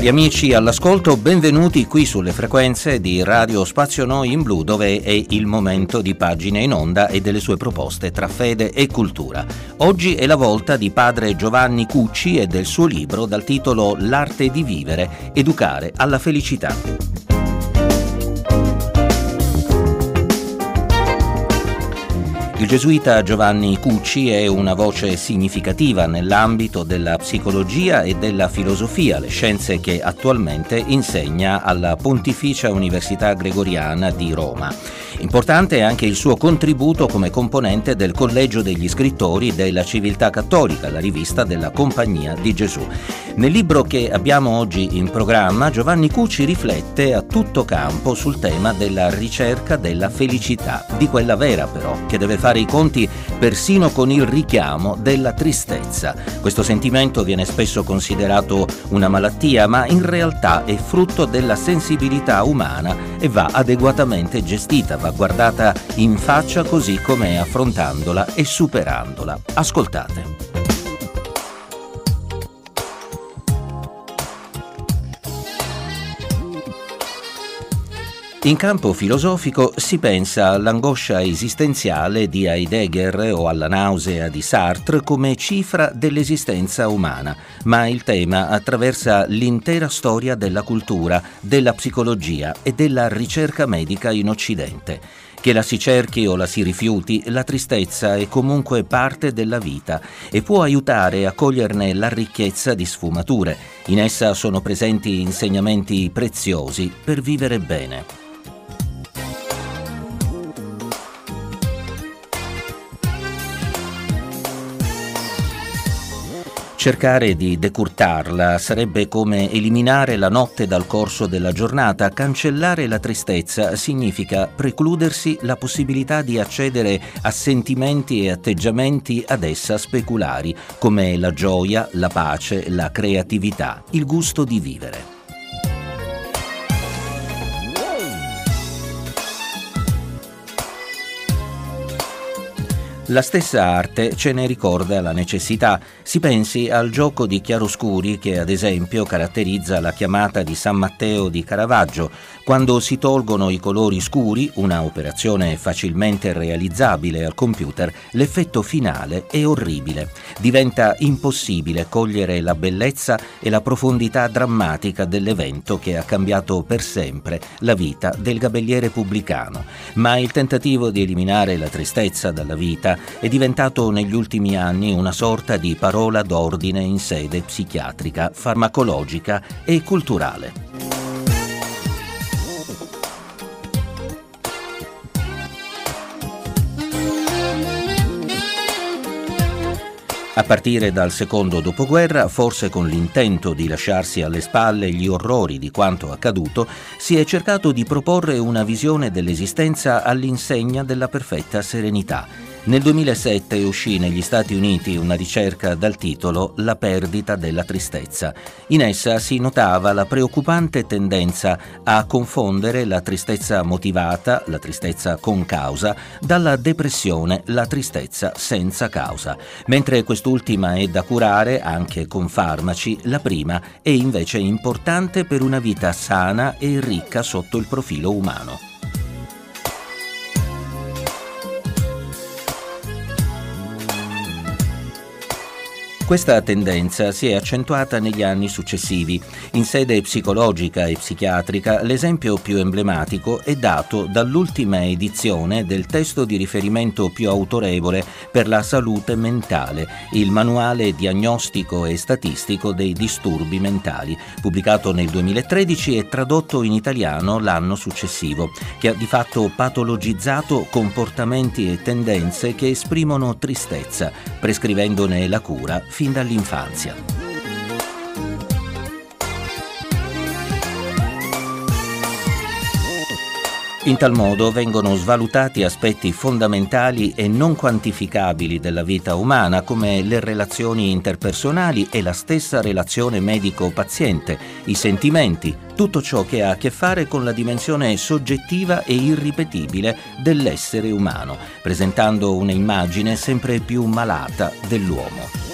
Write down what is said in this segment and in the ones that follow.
Cari amici all'ascolto, benvenuti qui sulle frequenze di Radio Spazio Noi in Blu, dove è il momento di pagine in onda e delle sue proposte tra fede e cultura. Oggi è la volta di padre Giovanni Cucci e del suo libro dal titolo L'arte di vivere, educare alla felicità. Il gesuita Giovanni Cucci è una voce significativa nell'ambito della psicologia e della filosofia, le scienze che attualmente insegna alla Pontificia Università Gregoriana di Roma. Importante è anche il suo contributo come componente del Collegio degli Scrittori della Civiltà Cattolica, la rivista della Compagnia di Gesù. Nel libro che abbiamo oggi in programma, Giovanni Cucci riflette a tutto campo sul tema della ricerca della felicità, di quella vera però, che deve fare i conti persino con il richiamo della tristezza. Questo sentimento viene spesso considerato una malattia, ma in realtà è frutto della sensibilità umana e va adeguatamente gestita, va guardata in faccia così com'è affrontandola e superandola. Ascoltate. In campo filosofico si pensa all'angoscia esistenziale di Heidegger o alla nausea di Sartre come cifra dell'esistenza umana, ma il tema attraversa l'intera storia della cultura, della psicologia e della ricerca medica in Occidente. Che la si cerchi o la si rifiuti, la tristezza è comunque parte della vita e può aiutare a coglierne la ricchezza di sfumature. In essa sono presenti insegnamenti preziosi per vivere bene. Cercare di decurtarla sarebbe come eliminare la notte dal corso della giornata. Cancellare la tristezza significa precludersi la possibilità di accedere a sentimenti e atteggiamenti ad essa speculari, come la gioia, la pace, la creatività, il gusto di vivere. La stessa arte ce ne ricorda la necessità. Si pensi al gioco di chiaroscuri che ad esempio caratterizza la chiamata di San Matteo di Caravaggio, quando si tolgono i colori scuri, una operazione facilmente realizzabile al computer, l'effetto finale è orribile. Diventa impossibile cogliere la bellezza e la profondità drammatica dell'evento che ha cambiato per sempre la vita del gabelliere pubblicano. Ma il tentativo di eliminare la tristezza dalla vita è diventato negli ultimi anni una sorta di parola d'ordine in sede psichiatrica, farmacologica e culturale. A partire dal secondo dopoguerra, forse con l'intento di lasciarsi alle spalle gli orrori di quanto accaduto, si è cercato di proporre una visione dell'esistenza all'insegna della perfetta serenità nel 2007 uscì negli Stati Uniti una ricerca dal titolo La perdita della tristezza. In essa si notava la preoccupante tendenza a confondere la tristezza motivata, la tristezza con causa, dalla depressione, la tristezza senza causa. Mentre quest'ultima è da curare anche con farmaci, la prima è invece importante per una vita sana e ricca sotto il profilo umano. Questa tendenza si è accentuata negli anni successivi. In sede psicologica e psichiatrica l'esempio più emblematico è dato dall'ultima edizione del testo di riferimento più autorevole per la salute mentale, il manuale diagnostico e statistico dei disturbi mentali, pubblicato nel 2013 e tradotto in italiano l'anno successivo, che ha di fatto patologizzato comportamenti e tendenze che esprimono tristezza, prescrivendone la cura fin dall'infanzia. In tal modo vengono svalutati aspetti fondamentali e non quantificabili della vita umana come le relazioni interpersonali e la stessa relazione medico-paziente, i sentimenti, tutto ciò che ha a che fare con la dimensione soggettiva e irripetibile dell'essere umano, presentando un'immagine sempre più malata dell'uomo.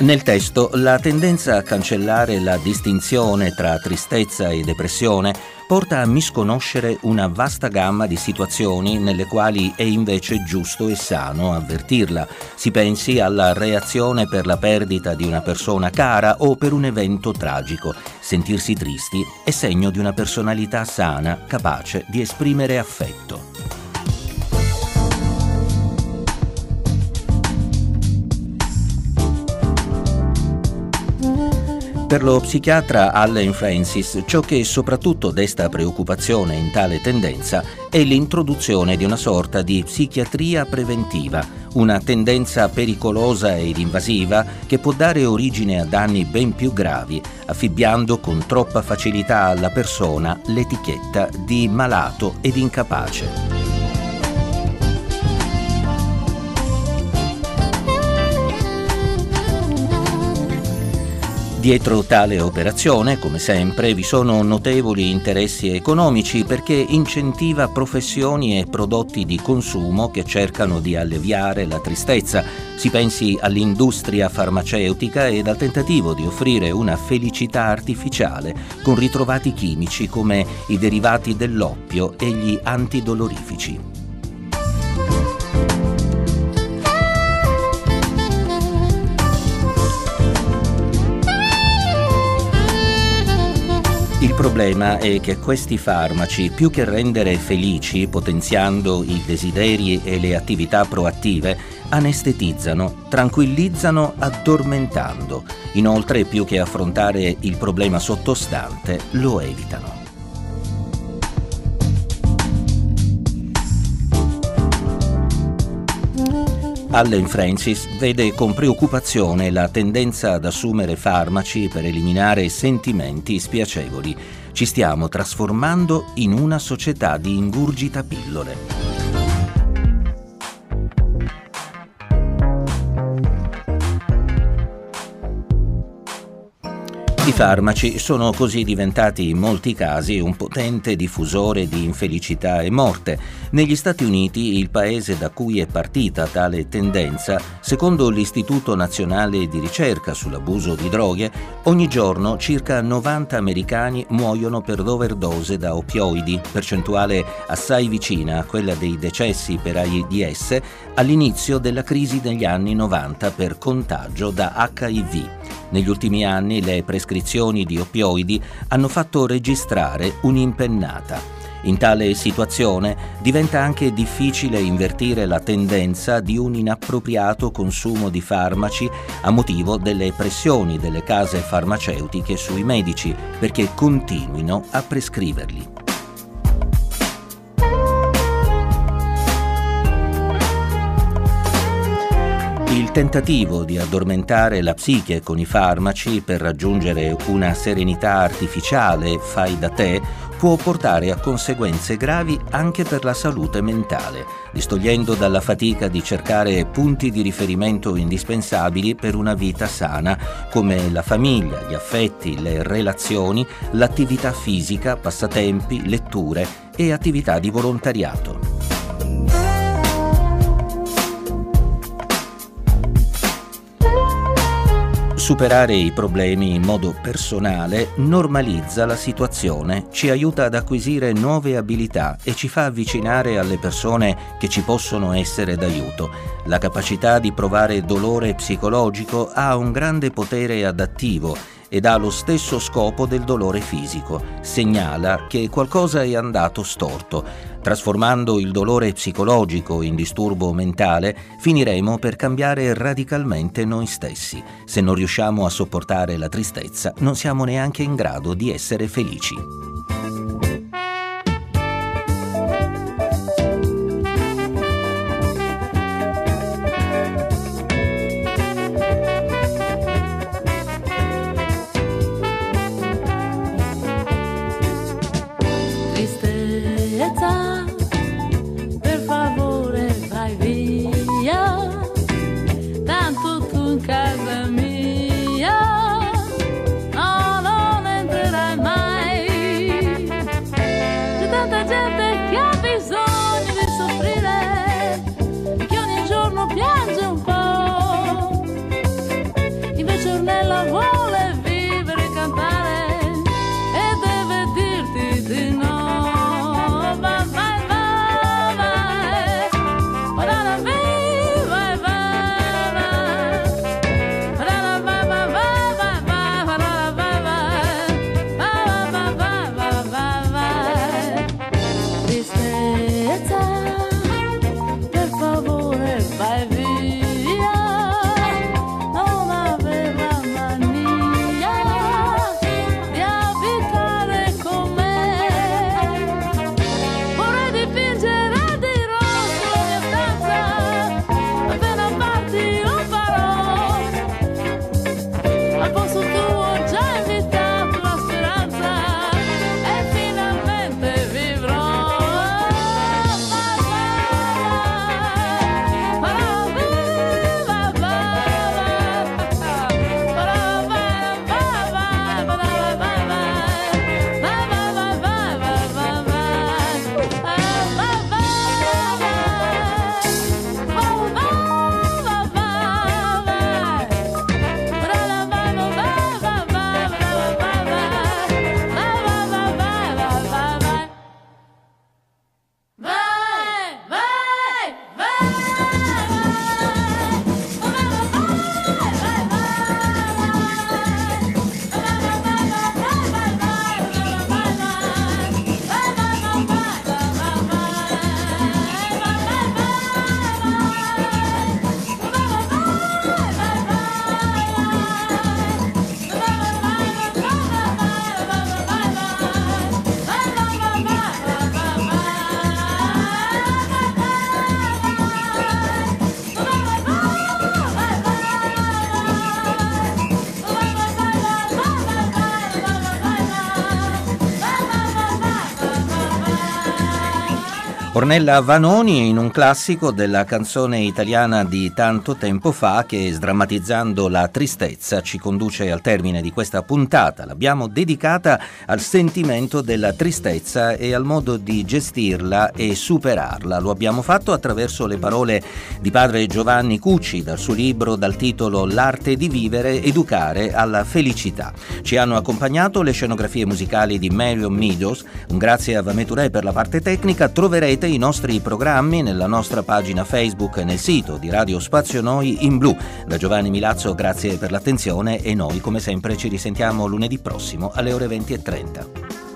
Nel testo la tendenza a cancellare la distinzione tra tristezza e depressione porta a misconoscere una vasta gamma di situazioni nelle quali è invece giusto e sano avvertirla. Si pensi alla reazione per la perdita di una persona cara o per un evento tragico. Sentirsi tristi è segno di una personalità sana capace di esprimere affetto. Per lo psichiatra Allen Francis, ciò che soprattutto desta preoccupazione in tale tendenza è l'introduzione di una sorta di psichiatria preventiva, una tendenza pericolosa ed invasiva che può dare origine a danni ben più gravi, affibbiando con troppa facilità alla persona l'etichetta di malato ed incapace. Dietro tale operazione, come sempre, vi sono notevoli interessi economici perché incentiva professioni e prodotti di consumo che cercano di alleviare la tristezza. Si pensi all'industria farmaceutica ed al tentativo di offrire una felicità artificiale con ritrovati chimici come i derivati dell'oppio e gli antidolorifici. Problema è che questi farmaci, più che rendere felici, potenziando i desideri e le attività proattive, anestetizzano, tranquillizzano addormentando. Inoltre, più che affrontare il problema sottostante, lo evitano. Allen Francis vede con preoccupazione la tendenza ad assumere farmaci per eliminare sentimenti spiacevoli. Ci stiamo trasformando in una società di ingurgita pillole. I farmaci sono così diventati in molti casi un potente diffusore di infelicità e morte. Negli Stati Uniti, il paese da cui è partita tale tendenza, secondo l'Istituto Nazionale di Ricerca sull'abuso di droghe, ogni giorno circa 90 americani muoiono per overdose da opioidi, percentuale assai vicina a quella dei decessi per AIDS all'inizio della crisi degli anni 90 per contagio da HIV. Negli ultimi anni le prescrizioni di opioidi hanno fatto registrare un'impennata. In tale situazione diventa anche difficile invertire la tendenza di un inappropriato consumo di farmaci a motivo delle pressioni delle case farmaceutiche sui medici perché continuino a prescriverli. Il tentativo di addormentare la psiche con i farmaci per raggiungere una serenità artificiale fai da te può portare a conseguenze gravi anche per la salute mentale, distogliendo dalla fatica di cercare punti di riferimento indispensabili per una vita sana, come la famiglia, gli affetti, le relazioni, l'attività fisica, passatempi, letture e attività di volontariato. Superare i problemi in modo personale normalizza la situazione, ci aiuta ad acquisire nuove abilità e ci fa avvicinare alle persone che ci possono essere d'aiuto. La capacità di provare dolore psicologico ha un grande potere adattivo ed ha lo stesso scopo del dolore fisico, segnala che qualcosa è andato storto. Trasformando il dolore psicologico in disturbo mentale, finiremo per cambiare radicalmente noi stessi. Se non riusciamo a sopportare la tristezza, non siamo neanche in grado di essere felici. Ornella Vanoni in un classico della canzone italiana di tanto tempo fa che sdrammatizzando la tristezza ci conduce al termine di questa puntata. L'abbiamo dedicata al sentimento della tristezza e al modo di gestirla e superarla. Lo abbiamo fatto attraverso le parole di padre Giovanni Cucci dal suo libro dal titolo L'arte di vivere, educare alla felicità. Ci hanno accompagnato le scenografie musicali di Marion Meadows. Un grazie a Vameturei per la parte tecnica. Troverete i nostri programmi nella nostra pagina Facebook e nel sito di Radio Spazio Noi in blu. Da Giovanni Milazzo grazie per l'attenzione e noi come sempre ci risentiamo lunedì prossimo alle ore 20.30.